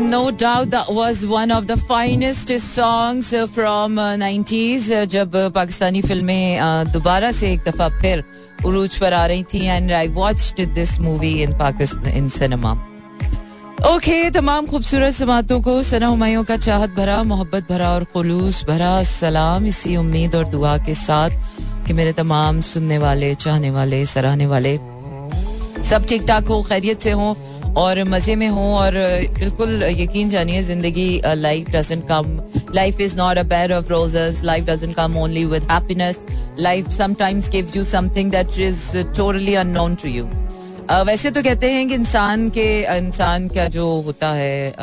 No doubt that was one of the finest songs from 90s जब पाकिस्तानी फ़िल्में uh, दोबारा से एक दफ़ा फिर उरूज पर आ रही थी and I watched this movie in Pakistan in cinema okay तमाम खूबसूरत समातों को सना हुमायूं का चाहत भरा मोहब्बत भरा और खुलूस भरा सलाम इसी उम्मीद और दुआ के साथ कि मेरे तमाम सुनने वाले चाहने वाले सराहने वाले सब ठीक ठाक हो खैरियत से हों। और मज़े में हो और बिल्कुल यकीन जानिए ज़िंदगी life doesn't come life is not a bed of roses life doesn't come only with happiness life sometimes gives you something that is totally unknown to you वैसे तो कहते हैं कि इंसान के, इंसान का जो होता है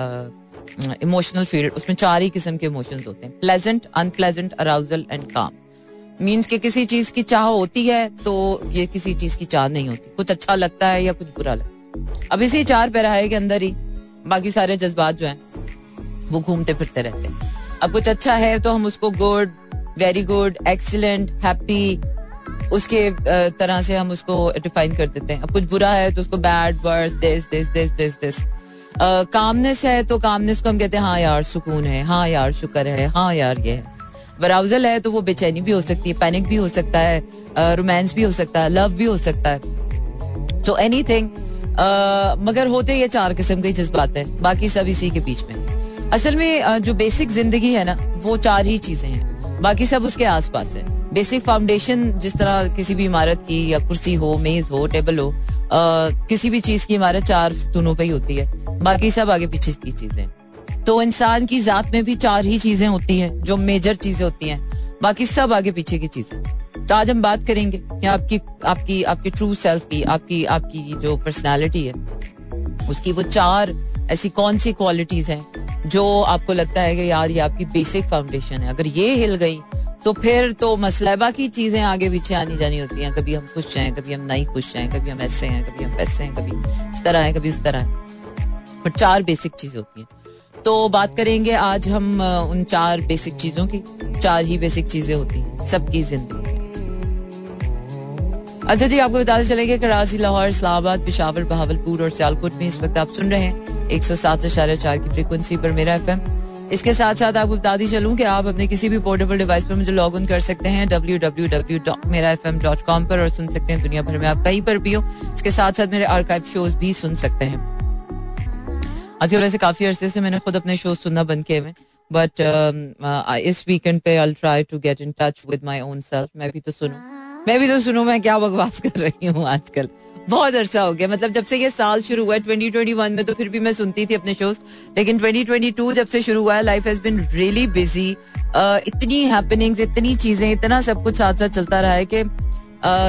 इमोशनल फ़ील्ड उसमें चार ही किस्म के इमोशंस होते हैं pleasant unpleasant arousal and calm means के किसी चीज़ की चाह होती है तो ये किसी चीज़ की चाह नहीं होती। कुछ अच्छा लगता है या कुछ बुरा लगता है। अब इसी चार पैराहे के अंदर ही बाकी सारे जज्बात जो हैं, वो घूमते फिरते रहते हैं। अब कुछ अच्छा है तो हम उसको good very good excellent happy उसके तरह से हम उसको डिफाइन कर देते हैं। अब कुछ बुरा है तो उसको bad worse this this this this this calmness है तो कामनेस को हम कहते हैं हाँ यार, सुकून है हाँ यार, शुक्र है हाँ यार, ये है। बराउजल है तो वो बेचैनी भी हो सकती है पैनिक भी हो सकता है रोमांस भी हो सकता है लव भी हो सकता है। सो एनी थिंग मगर होते ये चार किस्म के जज्बात हैं बाकी सब इसी के बीच में। असल में जो बेसिक ज़िंदगी है ना वो चार ही चीज़ें हैं। बाकी सब उसके आसपास है। बेसिक फाउंडेशन जिस तरह किसी भी इमारत की या कुर्सी हो मेज हो टेबल हो आ, किसी भी चीज़ की इमारत चार स्तूनों पे ही होती है। बाकी सब आगे पीछे की चीज़ें। तो इंसान की जात में भी चार ही चीज़ें होती हैं जो मेजर चीज़ें होती हैं। बाकी सब आगे पीछे की चीज़ें। तो आज हम बात करेंगे कि आपकी आपकी आपकी ट्रू सेल्फ की, आपकी आपकी जो पर्सनालिटी है, उसकी वो चार ऐसी कौन सी क्वालिटीज हैं जो आपको लगता है कि यार ये आपकी बेसिक फाउंडेशन है। अगर ये हिल गई तो फिर तो मसला बाकी चीज़ें आगे पीछे आनी जानी होती हैं। कभी हम खुश हैं, कभी हम नहीं खुश हैं, कभी हम ऐसे हैं, कभी हम वैसे हैं, कभी इस तरह है, कभी उस तरह है। पर चार बेसिक चीज़ होती हैं। तो बात करेंगे आज हम, उन चार बेसिक चीज़ों की। चार ही बेसिक चीज़ें होती हैं, सबकी ज़िंदगी। अच्छा जी, आपको बताते चलेंगे कराची, लाहौर, इस्लामाबाद, पिशावर, बहावलपुर और सियालकोट में इस वक्त आप सुन रहे हैं एक सौ सात इशारे चार की फ्रिक्वेंसी पर मेरा एफएम। इसके साथ साथ आपको बता दी चलूँ कि आप अपने किसी भी पोर्टेबल डिवाइस पर मुझे लॉग इन कर सकते हैं डब्ल्यू डब्ल्यू डब्ल्यू डॉट मेरा एफ़ एम डॉट कॉम पर और सुन सकते हैं दुनिया भर में आप कहीं पर भी हो। इसके साथ साथ मेरे आर्काइव शोज़ भी सुन सकते हैं। आजकल वैसे काफ़ी अरसे से मैंने खुद अपने शोज़ सुनना बंद किए हुए बट इस वीकेंड पे I try to get in touch with my own self मैं भी तो सुनूं। मैं भी तो सुनू, मैं क्या बकवास कर रही हूँ आजकल। बहुत अरसा हो गया। मतलब जब से ये साल शुरू हुआ है 2021 में तो फिर भी मैं सुनती थी अपने शोज़ लेकिन 2022 जब से शुरू हुआ है life has been really busy इतनी हैपनिंग्स इतनी चीज़ें, इतना सब कुछ साथ साथ चलता रहा है कि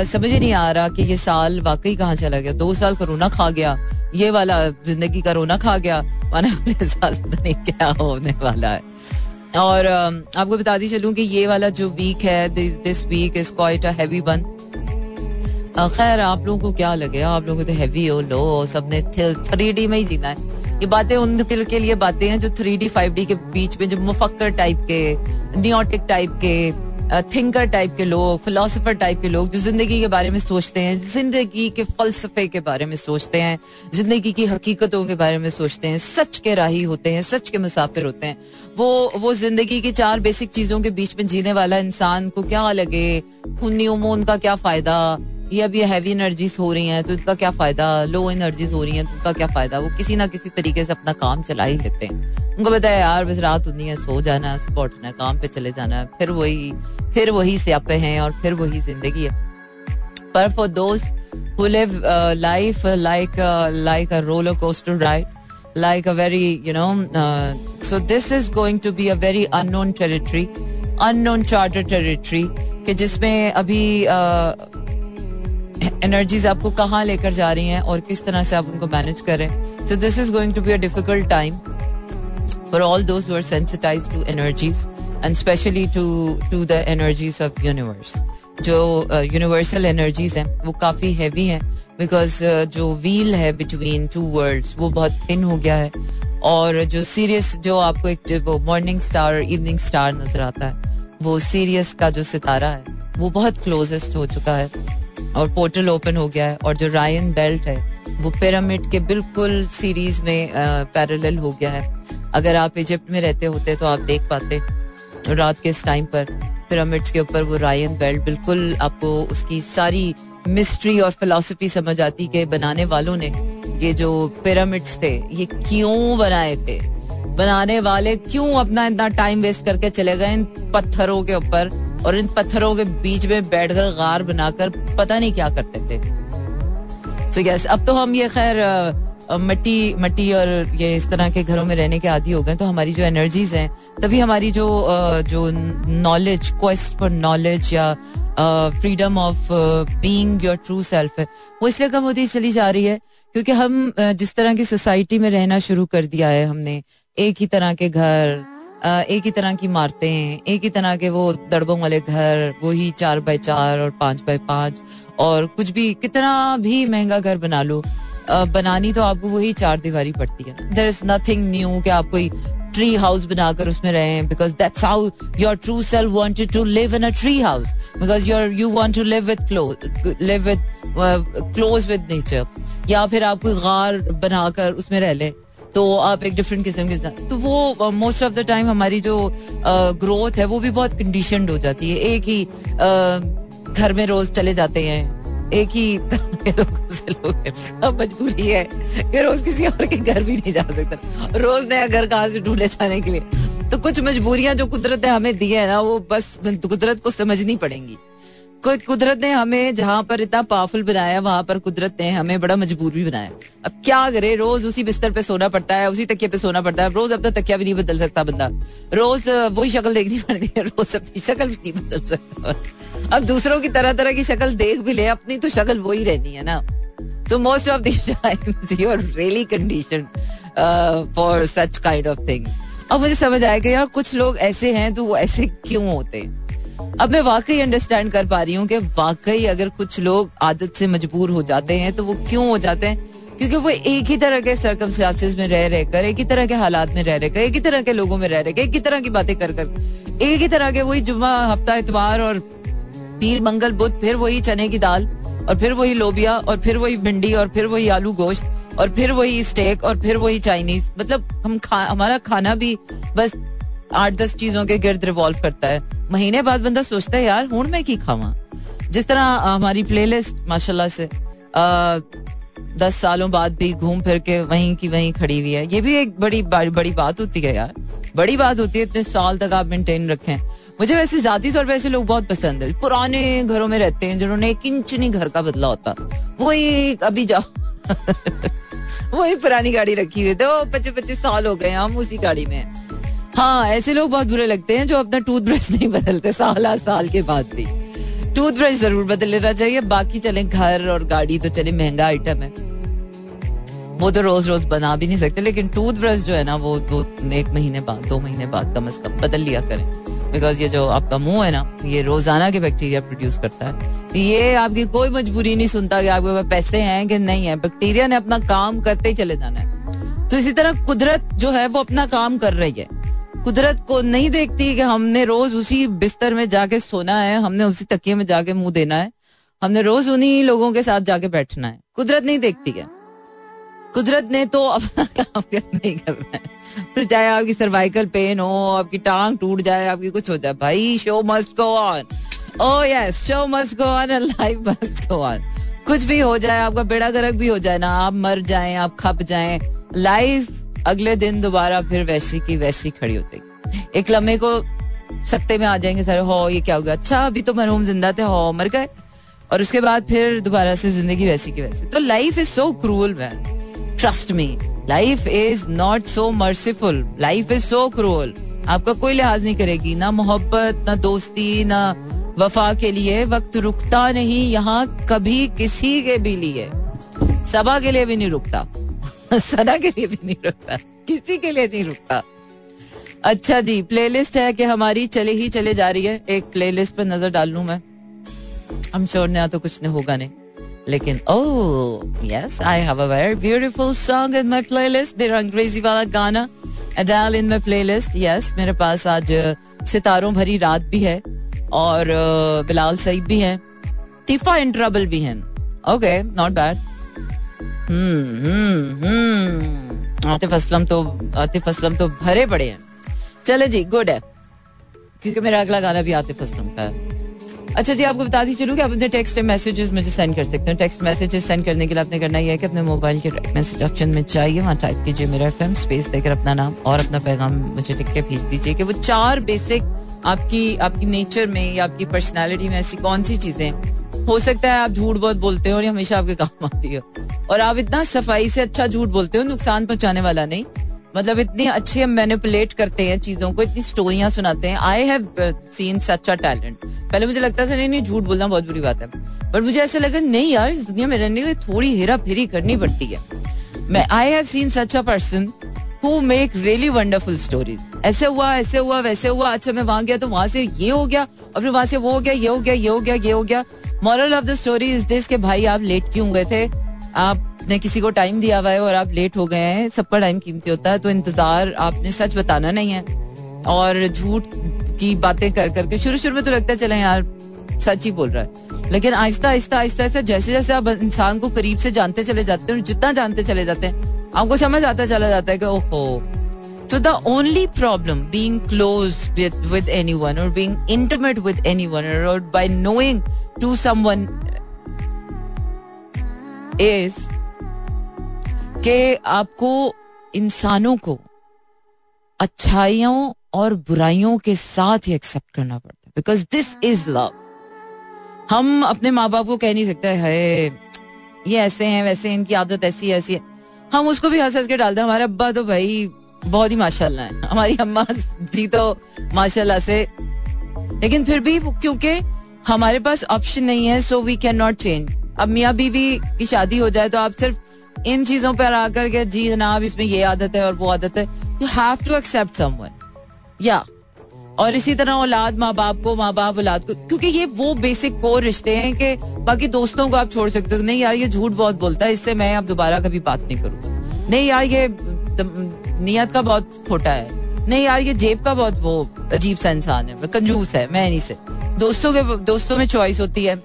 समझ नहीं आ रहा कि ये साल वाकई कहाँ चला गया। दो साल कोरोना खा गया, ये वाला ज़िंदगी कोरोना खा गया, आने वाले साल पता नहीं क्या होने वाला है। और आपको बता दी चलूँ कि ये वाला जो वीक है this week is quite a heavy one खैर, आप लोगों को क्या लगे? आप लोगों को तो हैवी हो लो सबने थ्री डी में ही जीना है। ये बातें उन के लिए बातें हैं जो थ्री डी फाइव डी के बीच में जो मुफक्कर टाइप के नियोटिक टाइप के थिंकर टाइप के लोग फिलोसफर टाइप के लोग जो ज़िंदगी के बारे में सोचते हैं, ज़िंदगी के फलसफे के बारे में सोचते हैं, ज़िंदगी की हकीकतों के बारे में सोचते हैं, सच के राही होते हैं, सच के मुसाफिर होते हैं। वो वो ज़िंदगी की चार बेसिक चीज़ों के बीच में जीने वाला इंसान को क्या लगे? उनका का क्या फ़ायदा? ये अब ये हैवी एनर्जीज हो रही हैं तो इनका क्या फ़ायदा? लो एनर्जीज हो रही हैं तो इनका क्या फ़ायदा? वो किसी ना किसी तरीके से अपना काम चला ही लेते हैं। उनको बताया यार बस रात होनी है सो जाना है सुबह उठना है काम पे चले जाना है फिर वही फिर वही स्यापे हैं और फिर वही ज़िंदगी है। पर फॉर दोस्त who live uh, life uh, like uh, like a roller coaster ride like a very you know uh, so this is going to be a very unknown territory unknown charter territory कि जिसमें अभी uh, energies आपको कहाँ लेकर जा रही हैं और किस तरह से आप उनको मैनेज करें so this is going to be a difficult time for all those are sensitise to energies and specially to to the energies of universe जो यूनिवर्सल uh, एनर्जीज हैं वो काफ़ी हैवी हैं बिकॉज़ uh, जो veil है between two worlds वो बहुत thin हो गया है और जो सीरियस जो आपको एक वो मॉर्निंग स्टार और इवनिंग स्टार नज़र आता है वो सीरियस का जो सितारा है वो बहुत क्लोजेस्ट हो चुका है। और पोर्टल ओपन हो गया है और जो रायन बेल्ट है, वो पिरामिड के बिल्कुल सीरीज़ में पैरेलल हो गया है। अगर आप इजिप्ट में रहते होते तो आप देख पाते रात के इस टाइम पर पिरामिड्स के ऊपर वो रायन बेल्ट बिल्कुल आपको उसकी सारी मिस्ट्री और फिलोसफी समझ आती कि बनाने वालों ने ये जो पिरामिड्स थे, ये क्यों बनाए थे? बनाने वाले क्यों अपना इतना टाइम वेस्ट करके चले गए इन पत्थरों के ऊपर? और इन पत्थरों के बीच में बैठकर गार बनाकर पता नहीं क्या करते थे। तो so यस अब तो हम ये खैर मट्टी मट्टी और ये इस तरह के घरों में रहने के आदि हो गए तो हमारी जो एनर्जीज हैं, तभी हमारी जो जो नॉलेज क्वेस्ट फॉर नॉलेज या freedom of being your true self है, वो इसलिए कम होती चली जा रही है, क्योंकि हम जिस तरह की सोसाइटी में रहना शुरू कर दिया है हमने, एक ही तरह के घर एक ही तरह की इमारतें एक ही तरह के वो दड़बों वाले घर, वही चार बाय चार और पाँच बाय पाँच, और कुछ भी, कितना भी महँगा घर बना लो बनानी तो आपको वही चार दीवारी पड़ती है। देर इज़ नथिंग न्यू कि आप कोई ट्री हाउस बनाकर उसमें रहे because that's how your true self wanted to live in a tree house because your you want to live with live with close with nature या फिर आप कोई गार बनाकर उसमें रह ले। तो आप एक डिफरेंट किस्म के तो वो मोस्ट ऑफ़ द टाइम हमारी जो ग्रोथ uh, है वो भी बहुत कंडीशन हो जाती है। एक ही uh, घर में रोज चले जाते हैं एक ही। अब मजबूरी है कि रोज किसी और के घर भी नहीं जा सकता। रोज नया घर कहाँ से ढूंढे जाने के लिए? तो कुछ मजबूरियाँ जो कुदरत ने हमें दी है ना वो बस कुदरत को समझनी पड़ेंगी। कुदरत ने हमें जहाँ पर इतना पावरफुल बनाया, वहाँ पर कुदरत ने हमें बड़ा मजबूर भी बनाया। अब क्या करे, रोज उसी बिस्तर पे सोना पड़ता है, उसी तकिया पे सोना पड़ता है। रोज अपना तकिया भी नहीं बदल सकता बंदा। रोज वही शक्ल देखनी पड़ती है, रोज अपनी शक्ल भी नहीं बदल सकता। अब दूसरों की तरह तरह की शक्ल देख भी ले, अपनी तो शक्ल वही रहनी है ना। तो most of this you are really condition for such kind of thing अब मुझे समझ आया कि यार, कुछ लोग ऐसे हैं तो वो ऐसे क्यों होते हैं? अब मैं वाकई अंडरस्टैंड कर पा रही हूँ कि वाकई अगर कुछ लोग आदत से मजबूर हो जाते हैं तो वो क्यों हो जाते हैं? क्योंकि वो एक ही तरह के सर्कमस्टांसेस में रह रहकर एक ही तरह के हालात में रह रहकर एक ही तरह के लोगों में रह रहकर एक ही तरह की बातें कर कर। एक ही तरह के वही जुम्मा, हफ़्ता, इतवार और पीर, मंगल, बुध, फिर वही चने की दाल और फिर वही लोबिया और फिर वही भिंडी और फिर वही आलू गोश्त और फिर वही स्टेक और फिर वही चाइनीज़ मतलब हम खा, हमारा खाना भी बस आठ दस चीज़ों के गिर्द रिवॉल्व करता है। महीने बाद बंदा सोचता है यार हूँ मैं की खावा? जिस तरह हमारी प्लेलिस्ट माशाल्लाह से आ, दस सालों बाद भी घूम फिर के वहीं की वहीं खड़ी हुई है। ये भी एक बड़ी बड़ी बात होती है यार। बड़ी बात होती है इतने साल तक आप मेंटेन रखें। मुझे वैसे जाती तौर पर ऐसे लोग बहुत पसंद है। पुराने घरों में रहते हैं जिन्होंने एक इंच नहीं घर का बदला होता। वही अभी जाओ वही पुरानी गाड़ी रखी हुई तो पच्चीस पच्चीस साल हो गए हम उसी गाड़ी में हाँ ऐसे लोग बहुत बुरे लगते हैं जो अपना टूथब्रश नहीं बदलते, साल साल के बाद भी। टूथब्रश ज़रूर बदल लेना चाहिए, बाकी चले घर और गाड़ी तो चले, महँगा आइटम है। वो तो रोज रोज बना भी नहीं सकते, लेकिन टूथब्रश जो है ना, वो दो, एक महीने बाद, दो महीने बाद कम अज कम बदल लिया करें। बिकॉज़ ये जो आपका मुँह है ना, ये रोज़ाना के बैक्टीरिया प्रोड्यूस करता है। ये आपकी कोई मजबूरी नहीं सुनता कि आपके पास पैसे हैं कि नहीं है। बैक्टीरिया ने अपना काम करते ही चले जाना है। तो इसी तरह कुदरत जो है, वो अपना काम कर रही है। कुदरत को नहीं देखती कि हमने रोज उसी बिस्तर में जाके सोना है, हमने उसी तकिए में जाके मुँह देना है, हमने रोज उन्हीं लोगों के साथ जाके बैठना है। कुदरत नहीं देखती है कुदरत ने तो अपना काम नहीं करना है। फिर चाहे आपकी सर्वाइकल पेन हो, आपकी टांग टूट जाए, आपकी कुछ हो जाए, भाई show must go on oh yes show must go on life must go on कुछ भी हो जाए, आपका बेड़ा गर्क भी हो जाए ना, आप मर जाए, आप खप जाए लाइफ अगले दिन दोबारा फिर वैसी की वैसी खड़ी हो जाएगी एक लम्हे को सकते में आ जाएँगे सर, हो, ये क्या हो गया? अच्छा अभी तो मरहूम ज़िंदा थे, हो, मर गए। और उसके बाद फिर दोबारा से ज़िंदगी वैसी की वैसी। तो life is so cruel man trust me life is not so merciful life is so cruel आपका कोई लिहाज नहीं करेगी, ना मोहब्बत, ना दोस्ती, ना वफा के लिए वक्त रुकता नहीं। यहाँ कभी किसी के भी लिए, सभा के लिए भी नहीं रुकता। सना के लिए भी नहीं रुकता। किसी के लिए नहीं रुकता। अच्छा जी प्लेलिस्ट है कि हमारी चले ही चले जा रही है। एक प्लेलिस्ट पर नज़र डाल लू मैं। हम श्योर नया तो कुछ नहीं होगा नहीं। लेकिन ओ yes I have a very beautiful song in my playlist मेरा अंग्रेज़ी वाला गाना Adele in my playlist yes मेरे पास आज सितारों भरी रात भी है और बिलाल सईद भी है। तिफा इन ट्रबल भी हैं। Okay not bad Atif Aslam तो आतिफ असलम तो भरे पड़े हैं। चले जी गुड है। क्योंकि मेरा अगला गाना भी आतिफ असलम का है। अच्छा जी, आपको बता दी चलूँ कि आप अपने टेक्स्ट मैसेजेस मुझे सेंड कर सकते हैं। टेक्स्ट मैसेजेस सेंड करने के लिए आपने करना यह है कि अपने मोबाइल के मैसेज ऑप्शन में चाहिए वहाँ टाइप कीजिए मेरा एफ़ स्पेस देकर अपना नाम और अपना पैगाम मुझे लिख के भेज दीजिए कि वो चार बेसिक आपकी आपकी नेचर में या आपकी पर्सनैलिटी में ऐसी कौन सी चीज़ें हो सकता है आप झूठ बहुत बोलते हो और हमेशा आपके काम आती है। और आप इतना सफ़ाई से अच्छा झूठ बोलते हो, नुकसान पहुँचाने वाला नहीं। मतलब इतनी अच्छी हम मैनिपुलेट करते हैं चीज़ों को, इतनी स्टोरियाँ सुनाते हैं। I have seen such a talent पहले मुझे लगता था, नहीं नहीं, झूठ बोलना बहुत बुरी बात है। पर मुझे ऐसा लगा, नहीं यार, इस दुनिया में रहने के लिए थोड़ी हेरा फेरी करनी पड़ती है। मैं I have seen such a person who make really wonderful stories ऐसे हुआ ऐसे हुआ, वैसे हुआ। अच्छा मैं वहाँ गया तो वहाँ से ये हो गया, और फिर वहाँ से वो हो गया, ये हो गया, ये हो गया, ये हो गया। Moral of the story is this के भाई आप लेट क्यों गए थे? आपने किसी को टाइम दिया हुआ है और आप लेट हो गए हैं। सबका टाइम कीमती होता है तो इंतज़ार आपने सच बताना नहीं है। और झूठ की बातें कर करके शुरू शुरू में तो लगता है, चले यार, सच ही बोल रहा है। लेकिन आहिस्ता आहिस्ता आहिस्ता आहिस्ता जैसे जैसे आप इंसान को करीब से जानते चले जाते हैं जितना जानते चले जाते हैं, आपको समझ आता चला जाता है कि ओहो So the only problem being close with, with anyone or being intimate with anyone or, or by knowing to someone कि आपको इंसानों को अच्छाइयों और बुराइयों के साथ ही एक्सेप्ट करना पड़ता है। बिकॉज़ दिस इज़ लव हम अपने माँ बाप को कह नहीं सकते है ये ऐसे हैं वैसे इनकी आदत ऐसी ऐसी है। हम उसको भी हंस हंस के डालते हैं हमारे अब्बा तो भाई बहुत ही माशाल्लाह है। हमारी अम्मा जी तो माशाल्लाह से। लेकिन फिर भी क्योंकि हमारे पास ऑप्शन नहीं है so we can not change अब मियाँ बीवी की शादी हो जाए तो आप सिर्फ़ इन चीज़ों पर आकर के जी जनाब, इसमें ये आदत है और वो आदत है। यू हैव टू एक्सेप्ट या और इसी तरह औलाद माँ बाप को माँ बाप औलाद को। क्योंकि ये वो बेसिक कोर रिश्ते हैं कि बाकी दोस्तों को आप छोड़ सकते हो। नहीं यार, ये झूठ बहुत बोलता है, इससे मैं अब दोबारा कभी बात नहीं करूँगा। नहीं यार, ये नियत का बहुत खोटा है। नहीं यार, ये जेब का बहुत वो अजीब सा इंसान है, कंजूस है, मैं नहीं से। दोस्तों के, दोस्तों में चॉइस होती है।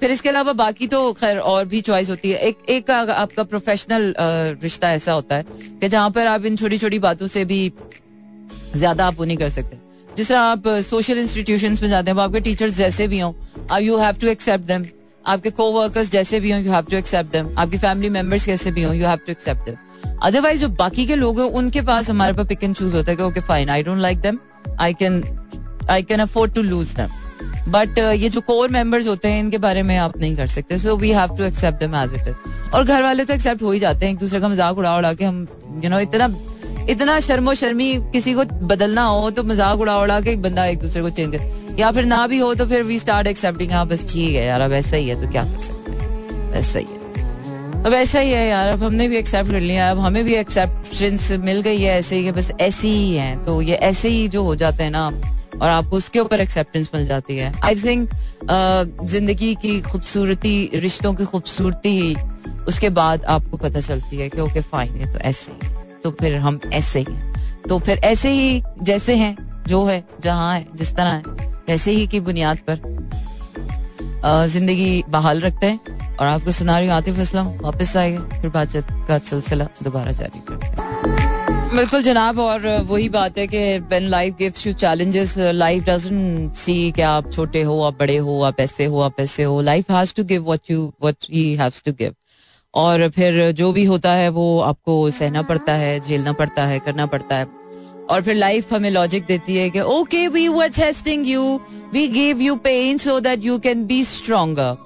फिर इसके अलावा बाकी तो खैर और भी चॉइस होती है। एक एक आपका प्रोफेशनल रिश्ता ऐसा होता है कि जहाँ पर आप इन छोटी छोटी बातों से भी ज़्यादा आप वो नहीं कर सकते। जिस तरह आप सोशल इंस्टीट्यूशन में जाते हैं आपके टीचर्स जैसे भी हों you have to accept them आपके को वर्कर्स जैसे भी हों you have to accept them आपकी फैमिली मेंबर्स कैसे भी हों you have to accept them otherwise जो बाकी के लोग हैं, उनके पास हमारे पास पिक एंड चूज़ होता है कि fine I don't like them I can I can afford to lose them but ये जो कोर मेंबर्स होते हैं, इनके बारे में आप नहीं कर सकते. So we have to accept them as it is और घर वाले तो एक्सेप्ट हो ही जाते हैं. एक दूसरे का मज़ाक उड़ा उड़ा के हम यू नो इतना इतना शर्मो शर्मी किसी को बदलना हो तो मज़ाक उड़ा उड़ा के बंदा एक दूसरे को चेंज कर। या फिर ना भी हो तो फिर वी स्टार्ट एक्सेप्टिंग बस ठीक है यार, अब ऐसा ही है तो क्या कर सकते हैं? वैसा ही है। अब ऐसा ही है यार, अब हमने भी एक्सेप्ट कर लिया, अब हमें भी एक्सेप्टेंस मिल गई है ऐसे ही बस ऐसे ही है। तो ये ऐसे ही जो हो जाते हैं ना, और आपको उसके ऊपर एक्सेप्टेंस मिल जाती है। आई थिंक ज़िंदगी की खूबसूरती, रिश्तों की खूबसूरती ही उसके बाद आपको पता चलती है कि ओके फाइन है तो ऐसे ही तो फिर हम ऐसे ही तो फिर ऐसे ही जैसे हैं, जो है, जहाँ है, जिस तरह है ऐसे ही की बुनियाद पर ज़िंदगी बहाल रखते हैं। और आपको सुना रही हूँ, आतिफ असलम वापस आएगा, फिर बातचीत का सिलसिला दोबारा जारी करते हैं। बिल्कुल जनाब, और वही बात है कि when life gives you challenges life doesn't see कि आप छोटे हो, आप बड़े हो, आप ऐसे हो, आप ऐसे हो। Life has to give what you what he has to give और फिर जो भी होता है, वो आपको सहना पड़ता है, झेलना पड़ता है, करना पड़ता है। और फिर लाइफ हमें लॉजिक देती है कि okay we were testing you we give you pain so that you can be stronger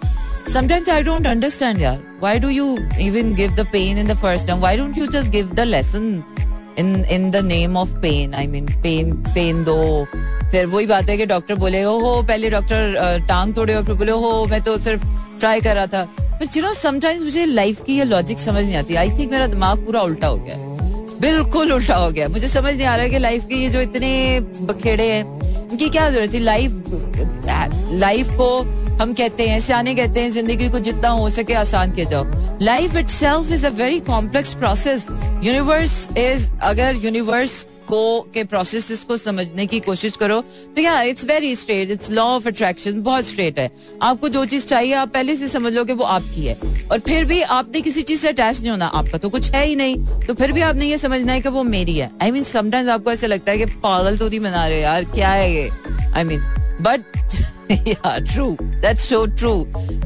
Sometimes I don't understand, यार. Why do you even give the pain in the first time? Why don't you just give the lesson in in the name of pain? I mean, pain pain दो फिर वही बात है कि doctor बोले हो पहले डॉक्टर टांग तोड़े और फिर बोले हो मैं तो सिर्फ़ ट्राई कर रहा था बट यू नो समटाइम्स मुझे लाइफ की ये लॉजिक समझ नहीं आती आई थिंक मेरा दिमाग पूरा उल्टा हो गया बिल्कुल उल्टा हो गया मुझे समझ नहीं आ रहा कि लाइफ के ये जो इतने बखेड़े हैं इनकी क्या ज़रूरत है लाइफ लाइफ को हम कहते हैं, सियाने कहते हैं, ज़िंदगी को जितना हो सके आसान किया जाओ। Life itself is a very complex process universe is अगर यूनिवर्स को, के प्रोसेस को समझने की कोशिश करो तो या it's very straight it's law of attraction बहुत स्ट्रेट है। आपको जो चीज़ चाहिए, आप पहले से समझ लो कि वो आपकी है। और फिर भी आपने किसी चीज़ से अटैच नहीं होना। आपका तो कुछ है ही नहीं। तो फिर भी आपने ये समझना है कि वो मेरी है। आई मीन समटाइम्स आपको ऐसा लगता है कि पागल तो नहीं बना रहे यार, क्या है ये? I mean but true that's so true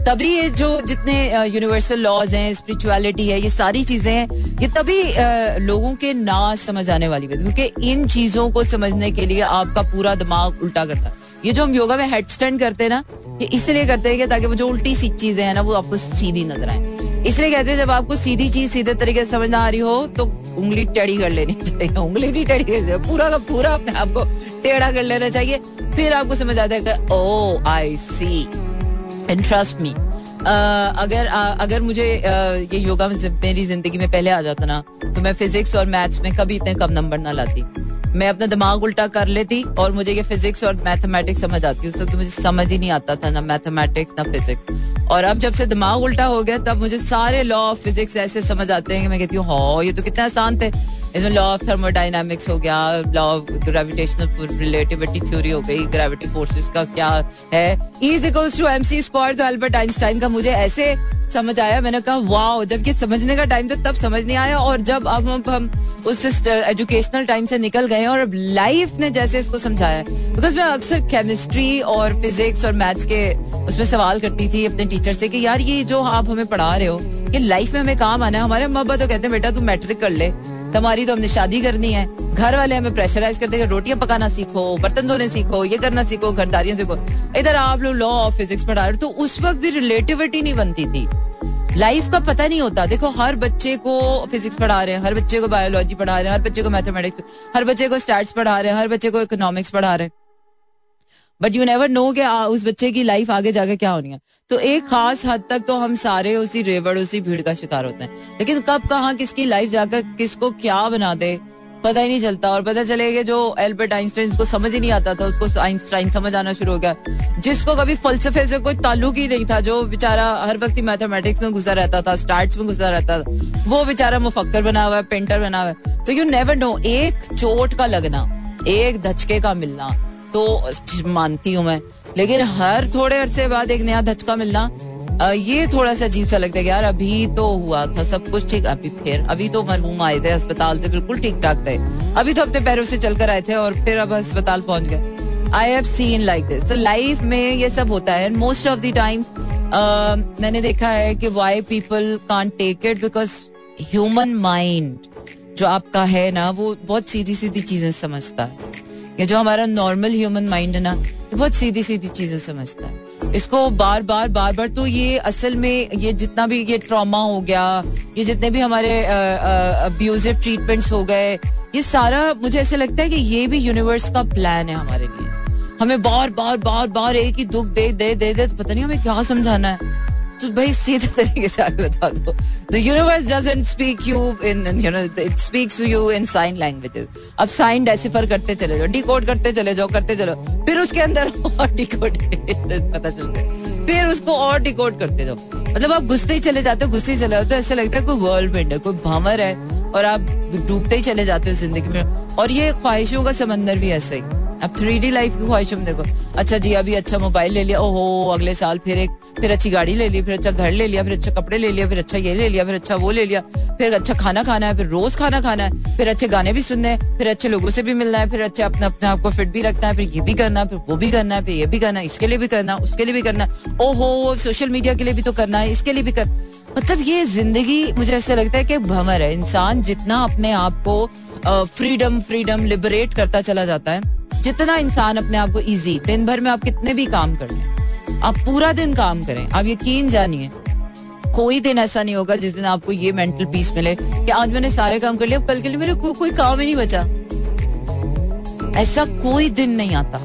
तभी ये जो जितने यूनिवर्सल लॉज हैं स्पिरिचुअलिटी है, ये सारी चीज़ें हैं, ये तभी लोगों के ना समझ आने वाली बात क्योंकि इन चीज़ों को समझने के लिए आपका पूरा दिमाग उल्टा करता है। ये जो हम योगा में हेड स्टैंड करते हैं ना, ये इसलिए करते हैं कि ताकि वो जो उल्टी सी चीज़ें हैं ना, वो आपको सीधी नज़र आए। इसलिए कहते हैं जब आपको सीधी चीज़ सीधे तरीके से समझ ना आ रही हो तो उंगली टेढ़ी कर लेनी चाहिए। उंगली नहीं टेढ़ी कर पूरा का पूरा अपने आप को टेढ़ा कर लेना चाहिए। फिर आपको समझ आता है ओ आई सी एंड ट्रस्ट मी अगर अगर मुझे ये योगा मेरी ज़िंदगी में पहले आ जाता ना तो मैं फिजिक्स और मैथ्स में कभी इतने कम नंबर ना लाती। मैं अपना दिमाग उल्टा कर लेती और मुझे ये फिजिक्स और मैथमेटिक्स समझ आती। उस वक्त मुझे समझ ही नहीं आता था ना मैथमेटिक्स ना फिजिक्स और अब जब से दिमाग उल्टा हो गया, तब मुझे सारे लॉ ऑफ़ फिजिक्स ऐसे समझ आते हैं कि मैं कहती हूँ हाँ ये तो कितने आसान थे। इसमें लॉ ऑफ़ थर्मोडाइनमिक्स हो गया law of gravitational relativity theory हो गई ग्रेविटी फोर्सेस का क्या है? Is equals to MC square तो अल्बर्ट आइंस्टाइन का मुझे ऐसे समझ आया मैंने कहा वाओ जब ये समझने का टाइम था तब समझ नहीं आया और जब अब हम, हम उस एजुकेशनल टाइम से निकल गए और अब लाइफ ने जैसे इसको समझाया बिकॉज़ मैं अक्सर केमिस्ट्री और फिजिक्स और मैथ्स के उसमें सवाल करती थी अपने टीचर से कि यार ये जो आप हमें पढ़ा रहे हो ये लाइफ में हमें काम आना है हमारे अम्मा तो कहते हैं बेटा तू मैट्रिक कर ले। तुम्हारी तो हमने शादी करनी है। घर वाले हमें प्रेशराइज करते हैं रोटियाँ पकाना सीखो, बर्तन धोने सीखो, ये करना सीखो घरदारियाँ सीखो। इधर आप लोग लॉ ऑफ़ फिजिक्स पढ़ा रहे तो उस वक्त भी रिलेटिविटी नहीं बनती थी। लाइफ का पता नहीं होता। देखो, हर बच्चे को फिजिक्स पढ़ा रहे हैं, हर बच्चे को बायोलॉजी पढ़ा रहे हैं, हर बच्चे को मैथमेटिक्स हर बच्चे को स्टैट्स पढ़ा रहे हैं, हर बच्चे को इकोनॉमिक्स पढ़ा रहे हैं। बट यू नेवर नो कि उस बच्चे की लाइफ आगे जाके क्या होनी है। तो एक खास हद तक तो हम सारे उसी रेवड़ उसी भीड़ का शिकार होते हैं। लेकिन कब कहा किसकी लाइफ जाकर किसको क्या बना दे पता ही नहीं चलता। और पता चलेगा जो एल्बर्ट आइंस्टाइन को समझ ही नहीं आता था उसको आइंस्टाइन समझ आना शुरू हो गया। जिसको कभी फलसफे से कोई ताल्लुक ही नहीं था जो बेचारा हर वक्त ही मैथमेटिक्स में घुसा रहता था स्टार्ट में घुसा रहता था वो बेचारा मुफक्कर बना हुआ है पेंटर बना हुआ है। तो यू नेवर नो एक चोट का लगना एक धचके का मिलना तो मानती हूँ मैं। लेकिन हर थोड़े अरसे बाद एक नया धचका मिलना ये थोड़ा सा अजीब सा लगता है यार अभी तो हुआ था, सब कुछ ठीक, अभी फिर, अभी तो मरहूम आए थे, अस्पताल से बिल्कुल ठीक ठाक थे। अभी तो अपने पैरों से चलकर आए थे और फिर अब अस्पताल पहुँच गए। I have seen like this तो लाइफ में ये सब होता है मोस्ट ऑफ़ द टाइम्स मैंने देखा है कि why people can take it because human mind जो आपका है ना, वो बहुत सीधी सीधी चीज़ें समझता है। ये जो हमारा नॉर्मल ह्यूमन माइंड है ना, ये बहुत सीधी सीधी चीज़ें समझता है। इसको बार बार बार बार तो ये असल में ये जितना भी ये ट्रॉमा हो गया, ये जितने भी हमारे अब्यूजिव ट्रीटमेंट्स हो गए, ये सारा मुझे ऐसे लगता है कि ये भी यूनिवर्स का प्लान है हमारे लिए। हमें बार बार बार बार एक ही दुख दे दे दे दे तो पता नहीं हमें क्या समझाना है। तो भाई सीधे तरीके से आगे बता दो। The universe doesn't speak you in you know it speaks to you in sign languages अब साइन डेसिफर करते चले जाओ डिकोड करते चले जाओ, करते चलो फिर उसके अंदर और डिकोड पता चलता फिर उसको और डिकोड करते जाओ। मतलब आप घुसते ही चले जाते हो, घुसते ही चले जाते हो ऐसा लगता है कोई वर्ल्ड है, कोई भमर है, और आप डूबते ही चले जाते हो ज़िंदगी में। और ये ख्वाहिशों का समंदर भी ऐसा ही। अब थ्री डी लाइफ की ख्वाहिश में देखो। अच्छा जी, अभी अच्छा मोबाइल ले लिया। ओहो, अगले साल फिर एक, फिर अच्छी गाड़ी ले ली, फिर अच्छा घर ले लिया, फिर अच्छा कपड़े ले लिया, फिर अच्छा ये ले लिया, फिर अच्छा वो ले लिया, फिर अच्छा खाना खाना है, फिर रोज खाना खाना है, फिर अच्छे गाने भी सुनने हैं, फिर अच्छे लोगों से भी मिलना है, फिर अच्छे अपने अपने आप को फिट भी रखना है, फिर ये भी करना है, फिर वो भी करना है, फिर ये भी करना है, इसके लिए भी करना है, उसके लिए भी करना है। ओहो सोशल मीडिया के लिए भी तो करना है, इसके लिए भी कर। मतलब ये ज़िंदगी, मुझे ऐसा लगता है कि भमर है। इंसान जितना अपने आप को फ्रीडम फ्रीडम लिबरेट करता चला जाता है जितना इंसान अपने आप को ईजी दिन भर में आप कितने भी काम कर लें, आप पूरा दिन काम करें, आप यकीन जानिए, कोई दिन ऐसा नहीं होगा जिस दिन आपको ये मेंटल पीस मिले कि आज मैंने सारे काम कर लिए अब कल के लिए मेरे को कोई काम ही नहीं बचा। ऐसा कोई दिन नहीं आता।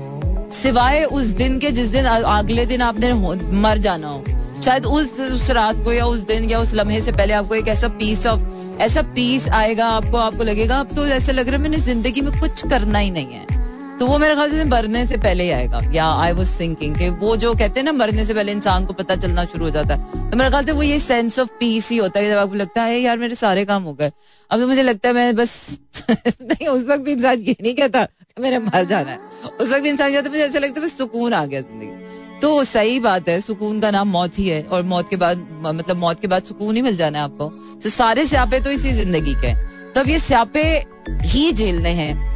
सिवाय उस दिन के जिस दिन अगले दिन आपने मर जाना हो। शायद उस उस रात को या उस दिन या उस लम्हे से पहले आपको एक ऐसा पीस ऑफ़ ऐसा पीस आएगा, आपको आपको लगेगा, अब तो ऐसा लग रहा है मैंने ज़िंदगी में कुछ करना ही नहीं है। तो वो मेरे ख्याल से मरने से पहले ही आएगा। या आई वॉज़ थिंकिंग वो जो कहते हैं ना, मरने से पहले इंसान को पता चलना शुरू हो जाता है। तो मेरे ख्याल से वो ये सेंस ऑफ़ पीस ही होता है जब आपको लगता है यार, मेरे सारे काम हो गए। अब तो मुझे लगता है मैं बस नहीं, उस वक्त भी इंसान ये नहीं कहता मेरे मर जाना है। उस वक्त भी इंसान कहता मुझे ऐसा लगता है बस सुकून आ गया ज़िंदगी। तो सही बात है, सुकून का नाम मौत ही है और मौत के बाद मतलब मौत के बाद सुकून ही मिल जाना है आपको। तो सारे स्यापे तो इसी ज़िंदगी के तो अब ये स्यापे ही झेलने हैं।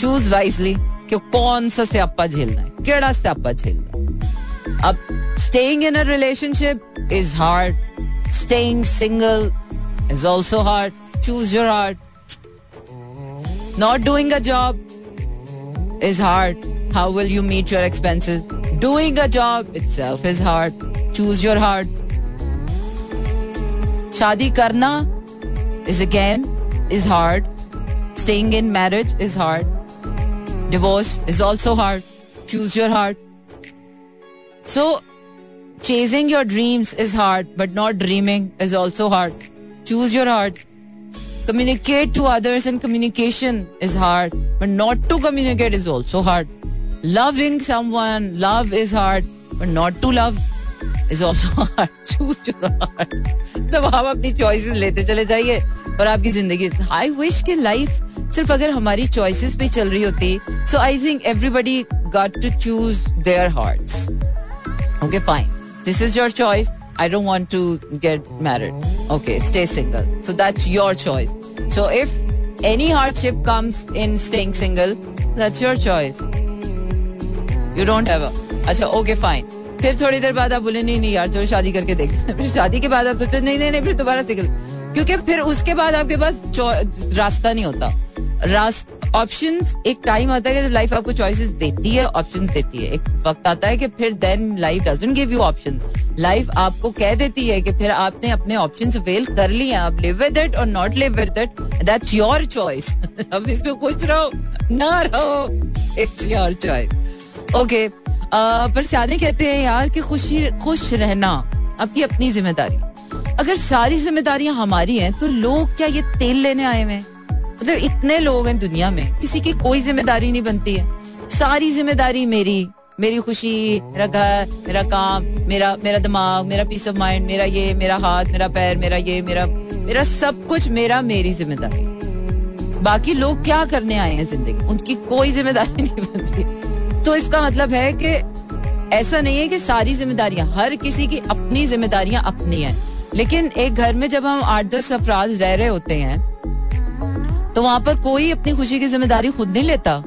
चूज़ वाइजली कि कौन सा स्यापा झेलना है? केड़ा स्यापा झेलना है? अब staying in a relationship is hard staying single is also hard choose your heart not doing a job is hard how will you meet your expenses doing a job itself is hard choose your heart शादी करना is again is hard staying in marriage is hard Divorce is also hard. Choose your heart. So chasing your dreams is hard, but not dreaming is also hard. Choose your heart. Communicate to others and communication is hard, but not to communicate is also hard. Loving someone, love is hard, but not to love hard. Choose your heart. तब आप अपनी choices लेते चले जाइए और आपकी ज़िंदगी I wish कि लाइफ सिर्फ़ अगर हमारी चॉइसेस पे चल रही होती so I think everybody got to choose their hearts okay fine this is your choice don't want to get married. Okay, stay single. So that's your choice. So if any hardship comes in staying single, that's your choice. You don't have a. अच्छा okay fine फिर थोड़ी देर बाद आप बोले, नहीं नहीं यार, चलो शादी करके देख फिर शादी के बाद आप सोचते नहीं नहीं नहीं, फिर दोबारा सिंगल क्योंकि फिर उसके बाद आपके पास रास्ता नहीं होता। रास्ता ऑप्शंस एक टाइम आता है कि लाइफ आपको चॉइसेस देती है ऑप्शंस देती है। एक वक्त आता है कि फिर then life give you option life आपको कह देती है कि फिर आपने अपने ऑप्शन अवेल कर लिए आप लिव विद इट और not live with it that's your choice अब इसमें खुश रहो, ना रहो इट्स योर चॉइस ओके पर सियाने कहते हैं यार कि खुशी, खुश रहना आपकी अपनी ज़िम्मेदारी। अगर सारी जिम्मेदारियाँ हमारी हैं तो लोग क्या ये तेल लेने आए हुए मतलब इतने लोग हैं दुनिया में, किसी की कोई ज़िम्मेदारी नहीं बनती है। सारी ज़िम्मेदारी मेरी मेरी खुशी, मेरा घर, मेरा काम, मेरा मेरा दिमाग, मेरा पीस ऑफ़ माइंड मेरा ये, मेरा हाथ, मेरा पैर, मेरा ये, मेरा मेरा सब कुछ मेरा, मेरी ज़िम्मेदारी। बाकी लोग क्या करने आए हैं ज़िंदगी? उनकी कोई ज़िम्मेदारी नहीं बनती। तो इसका मतलब है कि ऐसा नहीं है कि सारी जिम्मेदारियाँ, हर किसी की अपनी जिम्मेदारियाँ अपनी हैं। लेकिन एक घर में जब हम आठ दस अफराज रह रहे होते हैं तो वहाँ पर कोई अपनी खुशी की ज़िम्मेदारी खुद नहीं लेता।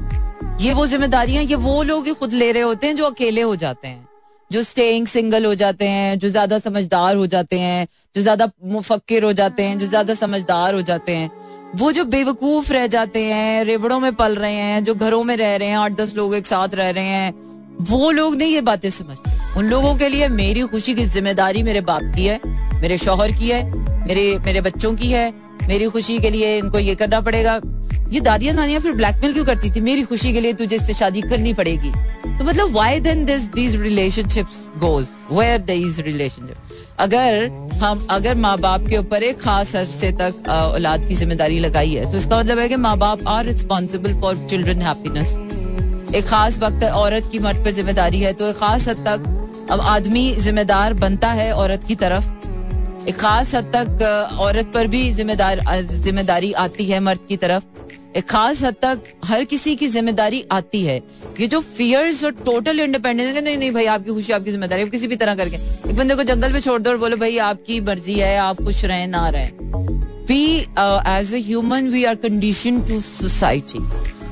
ये वो जिम्मेदारियाँ, ये वो लोग ही खुद ले रहे होते हैं जो अकेले हो जाते हैं। जो स्टेइंग सिंगल हो जाते हैं, जो ज़्यादा समझदार हो जाते हैं, जो ज़्यादा मुफक्र हो जाते हैं, जो ज़्यादा समझदार हो जाते हैं। वो जो बेवकूफ़ रह जाते हैं, रेवड़ों में पल रहे हैं, जो घरों में रह रहे हैं, आठ दस लोग एक साथ रह रहे हैं, वो लोग नहीं ये बातें समझते। उन लोगों के लिए मेरी खुशी की ज़िम्मेदारी मेरे बाप की है, मेरे शोहर की है, मेरे मेरे बच्चों की है, मेरी खुशी के लिए इनको ये करना पड़ेगा। ये दादियाँ नानियाँ फिर ब्लैकमेल क्यों करती थी? मेरी खुशी के लिए तुझे इससे शादी करनी पड़ेगी। तो मतलब why then this these relationships goes where these relationship अगर हम, अगर माँ बाप के ऊपर एक खास अरसे तक औलाद की ज़िम्मेदारी लगाई है तो इसका मतलब है कि माँ बाप are responsible for children happiness एक खास वक्त औरत की मर्द पर ज़िम्मेदारी है तो एक खास हद तक, अब आदमी जिम्मेदार बनता है औरत की तरफ़। एक खास हद तक औरत पर भी जिम्मेदार, ज़िम्मेदारी आती है मर्द की तरफ़। एक खास हद तक हर किसी की ज़िम्मेदारी आती है ये जो फियर्स और टोटल इंडिपेंडेंस नहीं नहीं भाई, आपकी खुशी, आपकी ज़िम्मेदारी किसी भी तरह करके। एक बंदे को जंगल में छोड़ दो और बोलो, भाई, आपकी मर्ज़ी है, आप खुश रहे, ना रहे। We as human we are condition to society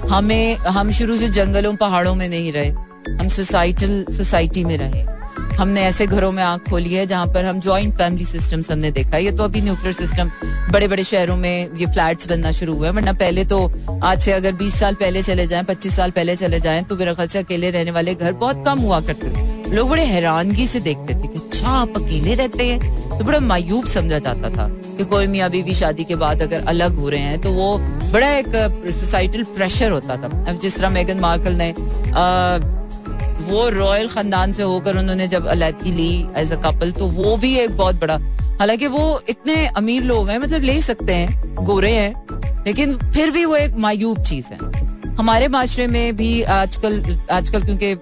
हमें, हम शुरू से जंगलों, पहाड़ों में नहीं रहे। हम सोसाइटल सोसाइटी में रहे। हमने ऐसे घरों में आँख खोली है जहाँ पर हम ज्वाइंट फैमिली सिस्टम हमने देखा ये तो अभी न्यूक्लियर सिस्टम बड़े बड़े शहरों में ये फ्लैट्स बनना शुरू हुए वरना पहले तो आज से अगर 20 साल पहले चले जाएँ 25 साल पहले चले जाएँ तो मेरा ख्याल से अकेले रहने वाले घर बहुत कम हुआ करते थे। लोग बड़े हैरानगी से देखते थे कि अच्छा आप अकेले रहते हैं? तो बड़ा मायूब समझा जाता था कि कोई मियाँ बीवी शादी के बाद अगर अलग हो रहे हैं तो वो बड़ा एक सोसाइटल प्रेशर होता था। जिस तरह मेगन मार्कल ने वो रॉयल खानदान से होकर उन्होंने जब अलहदगी ली एज अ कपल तो वो भी एक बहुत बड़ा, हालाँकि वो इतने अमीर लोग हैं मतलब ले सकते हैं, गोरे हैं, लेकिन फिर भी वो एक मायूब चीज़ है। हमारे माशरे में भी आजकल आजकल क्योंकि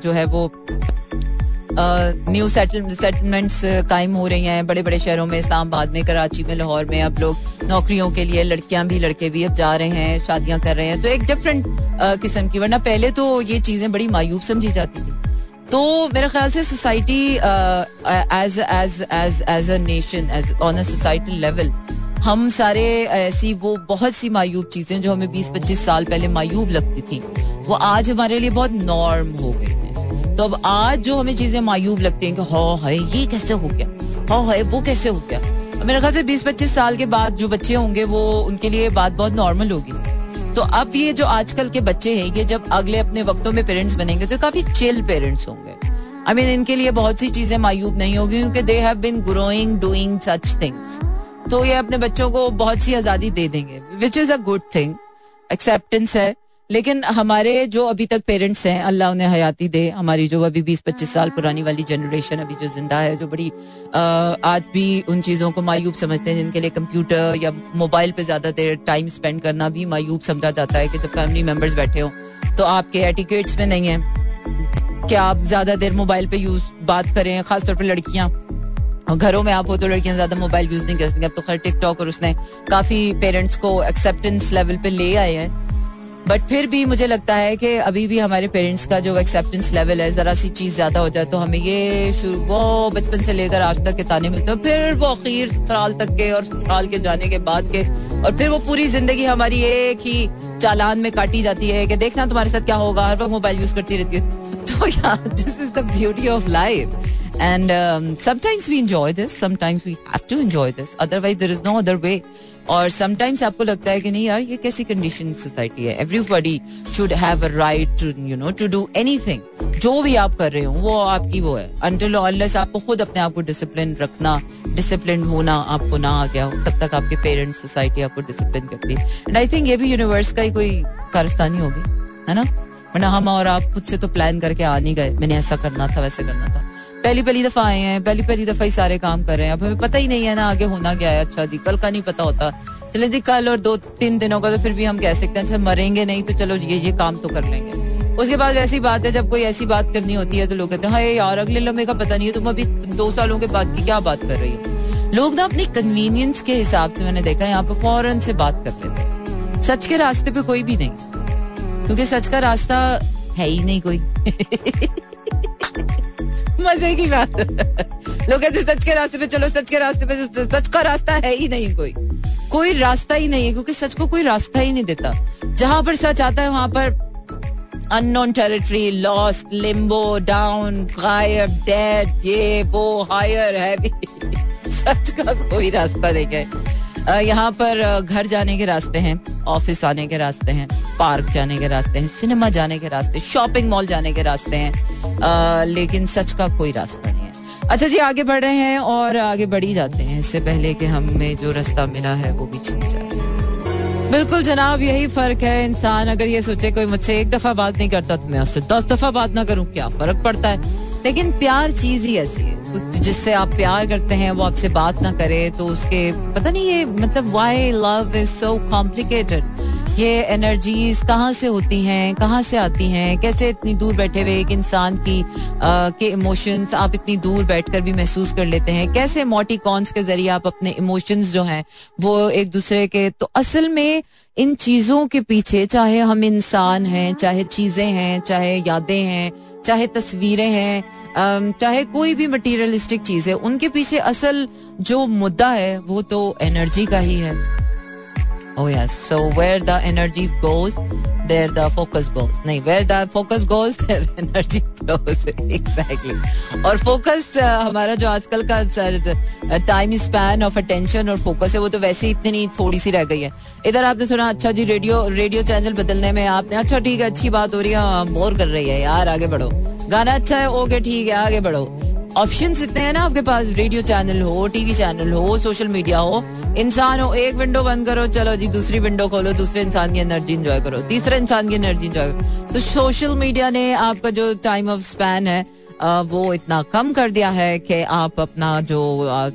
जो है वो न्यू सेटलमेंट्स कायम हो रही हैं बड़े बड़े शहरों में, इस्लामाबाद में, कराची में, लाहौर में। अब लोग नौकरियों के लिए, लड़कियाँ भी, लड़के भी अब जा रहे हैं, शादियाँ कर रहे हैं। तो एक डिफरेंट किस्म की, वरना पहले तो ये चीज़ें बड़ी मायूब समझी जाती थी। तो मेरे ख्याल से society as as as as a nation as on a society level हम सारे ऐसी वो बहुत सी मायूब चीज़ें जो हमें 20-25 साल पहले मायूब लगती थी, वो आज हमारे लिए बहुत नॉर्म हो गई। तो अब आज जो हमें चीज़ें मायूब लगती हैं कि हाँ है ये कैसे हो गया? हाँ है वो कैसे हो गया? मेरे ख्याल से 20-25 साल के बाद जो बच्चे होंगे, वो उनके लिए बात बहुत नॉर्मल होगी। तो अब ये जो आजकल के बच्चे हैं, ये जब अगले अपने वक्तों में पेरेंट्स बनेंगे तो काफ़ी चिल पेरेंट्स होंगे। आई मीन इनके लिए बहुत सी चीज़ें मायूब नहीं होगी, क्योंकि they have been growing doing such things तो ये अपने बच्चों को बहुत सी आज़ादी दे देंगे which is a good thing acceptance है। लेकिन हमारे जो अभी तक पेरेंट्स हैं, अल्लाह उन्हें हयाती दे। हमारी जो अभी बीस पच्चीस साल पुरानी वाली जनरेशन अभी जो ज़िंदा है, जो बड़ी आज भी उन चीज़ों को मायूब समझते हैं, जिनके लिए कंप्यूटर या मोबाइल पे ज़्यादा देर टाइम स्पेंड करना भी मायूब समझा जाता है कि जब फैमिली मेंबर्स बैठे हो तो आपके एटिकेट्स में नहीं है। कि आप ज़्यादा देर मोबाइल पे यूज़ बात करें, खासतौर पर लड़कियाँ। घरों में आप हो तो लड़कियाँ ज़्यादा मोबाइल यूज़ नहीं कर सकती। अब तो खैर टिकटॉक और उसने काफ़ी पेरेंट्स को एक्सेप्टेंस लेवल पे ले आए हैं। बट फिर भी मुझे लगता है कि अभी भी हमारे पेरेंट्स का जो एक्सेप्टेंस लेवल है, जरा सी चीज़ ज़्यादा हो जाए तो हमें ये शुरू, वो बचपन से लेकर आज तक के ताने मिलते हैं। फिर वो अखीर ससुराल तक के और ससुराल के जाने के बाद के, और फिर वो पूरी ज़िंदगी हमारी एक ही चालान में काटी जाती है कि देखना तुम्हारे साथ क्या होगा, हर वक्त मोबाइल यूज़ करती रहती है। तो यार this is the beauty of life And um, sometimes we enjoy this, sometimes we have to enjoy this. Otherwise, there is no other way. और समटाइम्स आपको लगता है कि नहीं यार ये कैसी कंडीशन सोसाइटी है? Everybody should have a right to you know to do anything जो भी आप कर रहे हो वो आपकी वो है. अंटिल अनलेस आपको खुद अपने आप को डिसिप्लिन रखना डिसिप्लिन होना आपको ना आ गया तब तक आपके पेरेंट्स सोसाइटी आपको डिसिप्लिन करती है. एंड आई थिंक ये भी यूनिवर्स का ही कोई कारस्तानी होगी है ना? वरना हम और आप खुद से तो प्लान करके आ नहीं गए. मैंने ऐसा करना था वैसे करना था. पहली पहली दफ़ा आए हैं, पहली पहली दफ़ा ही सारे काम कर रहे हैं। अब हमें पता ही नहीं है ना आगे होना क्या है अच्छा जी। कल का नहीं पता होता। चले जी, कल और दो तीन दिनों का तो फिर भी हम कह सकते हैं अच्छा मरेंगे नहीं तो चलो ये ये काम तो कर लेंगे। उसके बाद ऐसी बात है, जब कोई ऐसी बात करनी होती है तो लोग कहते हैं हाँ यार, अगले लम्बे का पता नहीं है, तुम अभी दो सालों के बाद की क्या बात कर रही हो? लोग ना अपनी कन्वीनियंस के हिसाब से, मैंने देखा यहाँ पे फ़ौरन से बात कर लेते हैं। सच के रास्ते पे कोई भी नहीं। क्योंकि सच का रास्ता है ही नहीं कोई। मज़े की बात। लोग कहते सच के रास्ते पे चलो, सच के रास्ते पे सच का रास्ता है ही नहीं कोई। कोई रास्ता ही नहीं है, क्योंकि सच को कोई रास्ता ही नहीं देता। जहाँ पर सच आता है, वहाँ पर unknown territory lost limbo down गायब डेड ये, वो हायर है सच का कोई रास्ता नहीं है। यहाँ पर घर जाने के रास्ते हैं, ऑफ़िस आने के रास्ते हैं, पार्क जाने के रास्ते हैं, सिनेमा जाने के रास्ते, शॉपिंग मॉल जाने के रास्ते हैं लेकिन सच का कोई रास्ता नहीं है। अच्छा जी, आगे बढ़ रहे हैं और आगे बढ़ जाते हैं। इससे पहले कि हमें जो रास्ता मिला है, वो भी छिप जाए। बिल्कुल जनाब, यही फ़र्क है इंसान। अगर ये सोचे कोई मुझसे एक दफ़ा बात नहीं करता तो मैं उससे दस दफ़ा बात ना करूँ, क्या फ़र्क पड़ता है? लेकिन प्यार चीज़ ही ऐसी है। जिससे आप प्यार करते हैं वो आपसे बात ना करे तो उसके पता नहीं ये मतलब why love is so complicated ये एनर्जीज कहाँ से होती हैं कहाँ से आती हैं? कैसे इतनी दूर बैठे हुए एक इंसान की आ, के इमोशंस आप इतनी दूर बैठकर भी महसूस कर लेते हैं? कैसे मोटिकॉन्स के ज़रिए आप अपने इमोशंस जो हैं वो एक दूसरे के तो असल में इन चीज़ों के पीछे चाहे हम इंसान हैं चाहे चीज़ें हैं चाहे यादें हैं चाहे तस्वीरें हैं चाहे कोई भी मटीरियलिस्टिक चीज़ है उनके पीछे असल जो मुद्दा है, वो तो एनर्जी का ही है। Oh yes. So where the energy goes, there the focus goes. नहीं, where the focus goes, there energy flows. exactly. और focus uh, हमारा जो आजकल का टाइम स्पैन ऑफ़ अटेंशन और फोकस है वो तो वैसे ही इतनी थोड़ी सी रह गई है इधर आपने सुना अच्छा जी रेडियो रेडियो चैनल बदलने में आपने अच्छा ठीक है अच्छी बात हो रही है बोर कर रही है यार आगे बढ़ो गाना अच्छा है ओके ठीक है आगे बढ़ो ऑप्शन इतने हैं ना, आपके पास रेडियो चैनल हो टीवी चैनल हो सोशल मीडिया हो, इंसान हो, एक विंडो बंद करो, चलो जी, दूसरी विंडो खोलो, दूसरे इंसान की एनर्जी इंजॉय करो, तीसरे इंसान की एनर्जी इंजॉय करो। तो सोशल मीडिया ने आपका जो टाइम ऑफ़ स्पैन है वो इतना कम कर दिया है कि आप अपना जो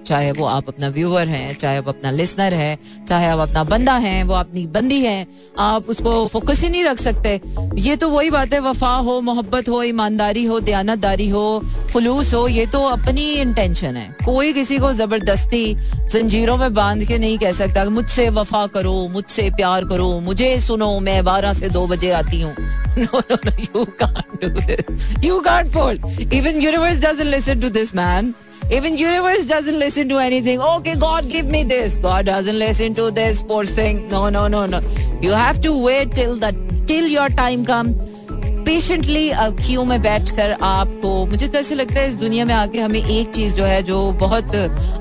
चाहे वो आप अपना व्यूअर हैं, चाहे आप अपना लिसनर है, चाहे आप अपना बंदा है, वो अपनी बंदी है, आप उसको फोकस ही नहीं रख सकते। ये तो वही बात है, वफा हो, मोहब्बत हो, ईमानदारी हो, दयानतदारी हो, फलूस हो, ये तो अपनी इंटेंशन है। कोई किसी को ज़बरदस्ती जंजीरों में बाँध के नहीं कह सकता मुझसे वफा करो, मुझसे प्यार करो, मुझे सुनो, मैं बारह से दो बजे आती हूँ। No, no, no, you can't do this. You can't force. Even universe doesn't listen to this man. Even universe doesn't listen to anything. Okay, God give me this. God doesn't listen to this forcing. No, no, no, no. You have to wait till the till your time come. Patiently queue में बैठ कर आपको मुझे तो ऐसे लगता है इस दुनिया में आके हमें एक चीज़ जो है जो बहुत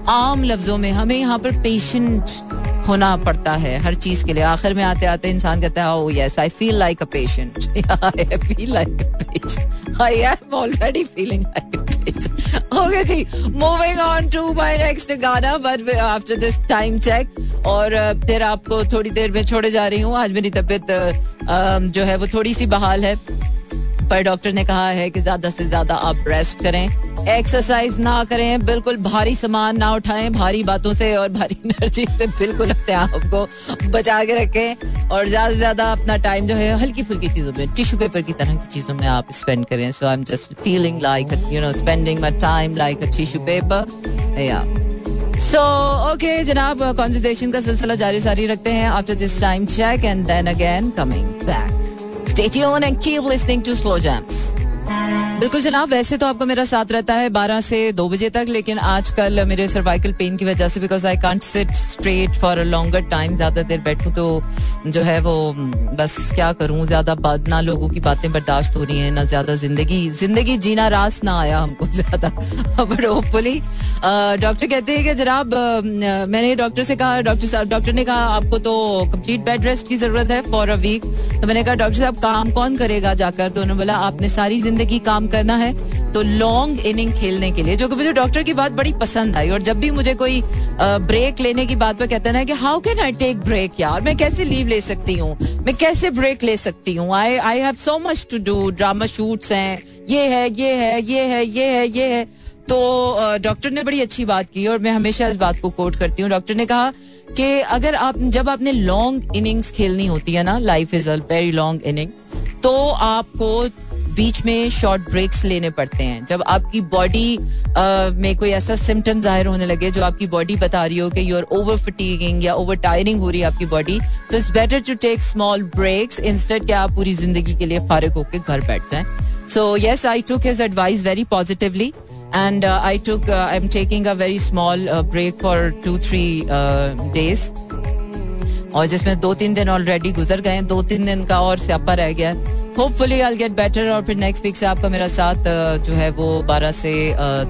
आम लफ्जों में हमें यहाँ पर पेशेंट होना पड़ता है, हर चीज़ के लिए। आखिर में आते आते इंसान कहता है ओ yes I feel like a patient I feel like a patient I am already feeling like a okay ji moving on to my next गाना but after this time check और फिर आपको थोड़ी देर में छोड़े जा रही हूँ। आज मेरी तबीयत जो है वो थोड़ी सी बहाल है, पर डॉक्टर ने कहा है कि ज़्यादा से ज़्यादा आप रेस्ट करें। एक्सरसाइज ना करें, बिल्कुल भारी सामान ना उठाएँ, भारी बातों से और भारी एनर्जी से बिल्कुल अपने आप को बचा के रखें और ज़्यादा से ज़्यादा अपना टाइम जो है, हल्की फुल्की चीज़ों में टिश्यू पेपर की तरह की चीज़ों में आप स्पेंड करें। So I am just feeling like you know spending my time like a tissue paper या सो ओके जनाब कॉन्वर्जेशन का सिलसिला जारी सारी रखते हैं after this time check and then again coming back stay tune and keep listening to slow jams बिल्कुल जनाब, वैसे तो आपको मेरा साथ रहता है बारह से दो बजे तक, लेकिन आजकल मेरे सर्वाइकल पेन की वजह से because I can't sit straight for a longer time ज़्यादा देर बैठूं तो जो है वो, बस क्या करूँ, ज़्यादा ना लोगों की बातें बर्दाश्त हो रही हैं, ना ज़्यादा ज़िंदगी ज़िंदगी जीना रास ना आया हमको ज़्यादा बट होपफुली डॉक्टर कहते हैं कि जनाब मैंने डॉक्टर से कहा डॉक्टर साहब डॉक्टर ने कहा, आपको तो कंप्लीट बेड रेस्ट की ज़रूरत है फॉर अ वीक तो मैंने कहा डॉक्टर साहब, काम कौन करेगा जाकर? तो उन्होंने बोला, आपने सारी ज़िंदगी काम करना है तो लॉन्ग इनिंग खेलने के लिए, जो कि मुझे डॉक्टर की बात बड़ी पसंद आई, और जब भी मुझे कोई ब्रेक लेने की बात पर कहता है कि how can I take break यार? मैं कैसे लीव ले सकती हूँ? मैं कैसे ब्रेक ले सकती हूँ? I I have so much to do drama shoots हैं, ये है ये है ये है ये है ये है. तो डॉक्टर ने बड़ी अच्छी बात की, और मैं हमेशा इस बात को कोट करती हूँ। डॉक्टर ने कहा कि, अगर आप, जब आपने लॉन्ग इनिंग्स खेलनी होती है ना life is a very long inning तो आपको बीच में शॉर्ट ब्रेक्स लेने पड़ते हैं। जब आपकी बॉडी में कोई ऐसा सिम्टम ज़ाहिर होने लगे जो आपकी बॉडी बता रही हो कि यू आर ओवर फटीगिंग या ओवर टायरिंग हो रही है आपकी बॉडी तो it's better to take small breaks instead कि आप पूरी ज़िंदगी के लिए फारिग होकर घर बैठ जाएँ। So yes I took his advice very positively took uh, I'm taking a very small uh, break for two three uh, days. और जिसमें दो तीन दिन ऑलरेडी गुजर गए दो तीन दिन का और स्यापा रह गया होपफुली आई गेट बेटर और फिर नेक्स्ट वीक से आपका मेरा साथ जो है वो बारह से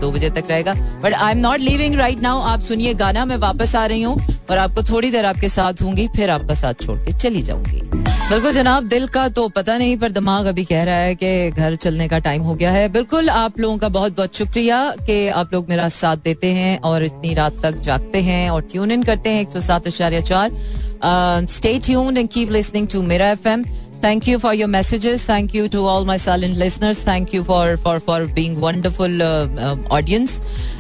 दो बजे तक रहेगा। But I am not living right now आप सुनिए गाना, मैं वापस आ रही हूँ और आपको थोड़ी देर आपके साथ होंगी, फिर आपका साथ छोड़ के चली जाऊँगी। बिल्कुल जनाब, दिल का तो पता नहीं, पर दिमाग अभी कह रहा है कि घर चलने का टाइम हो गया है। बिल्कुल, आप लोगों का बहुत बहुत शुक्रिया कि आप लोग मेरा साथ देते हैं और इतनी रात तक जागते हैं और ट्यून इन करते हैं एक सौ सात आशार्य चार। Stay tune and keep to मेरा F M Thank you for your messages. Thank you to all my silent listeners. Thank you for for for being wonderful uh, uh, audience.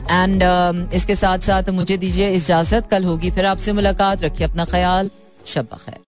And um, इसके साथ साथ मुझे दीजिए इजाजत कल होगी फिर आपसे मुलाकात रखिए अपना ख्याल शब खैर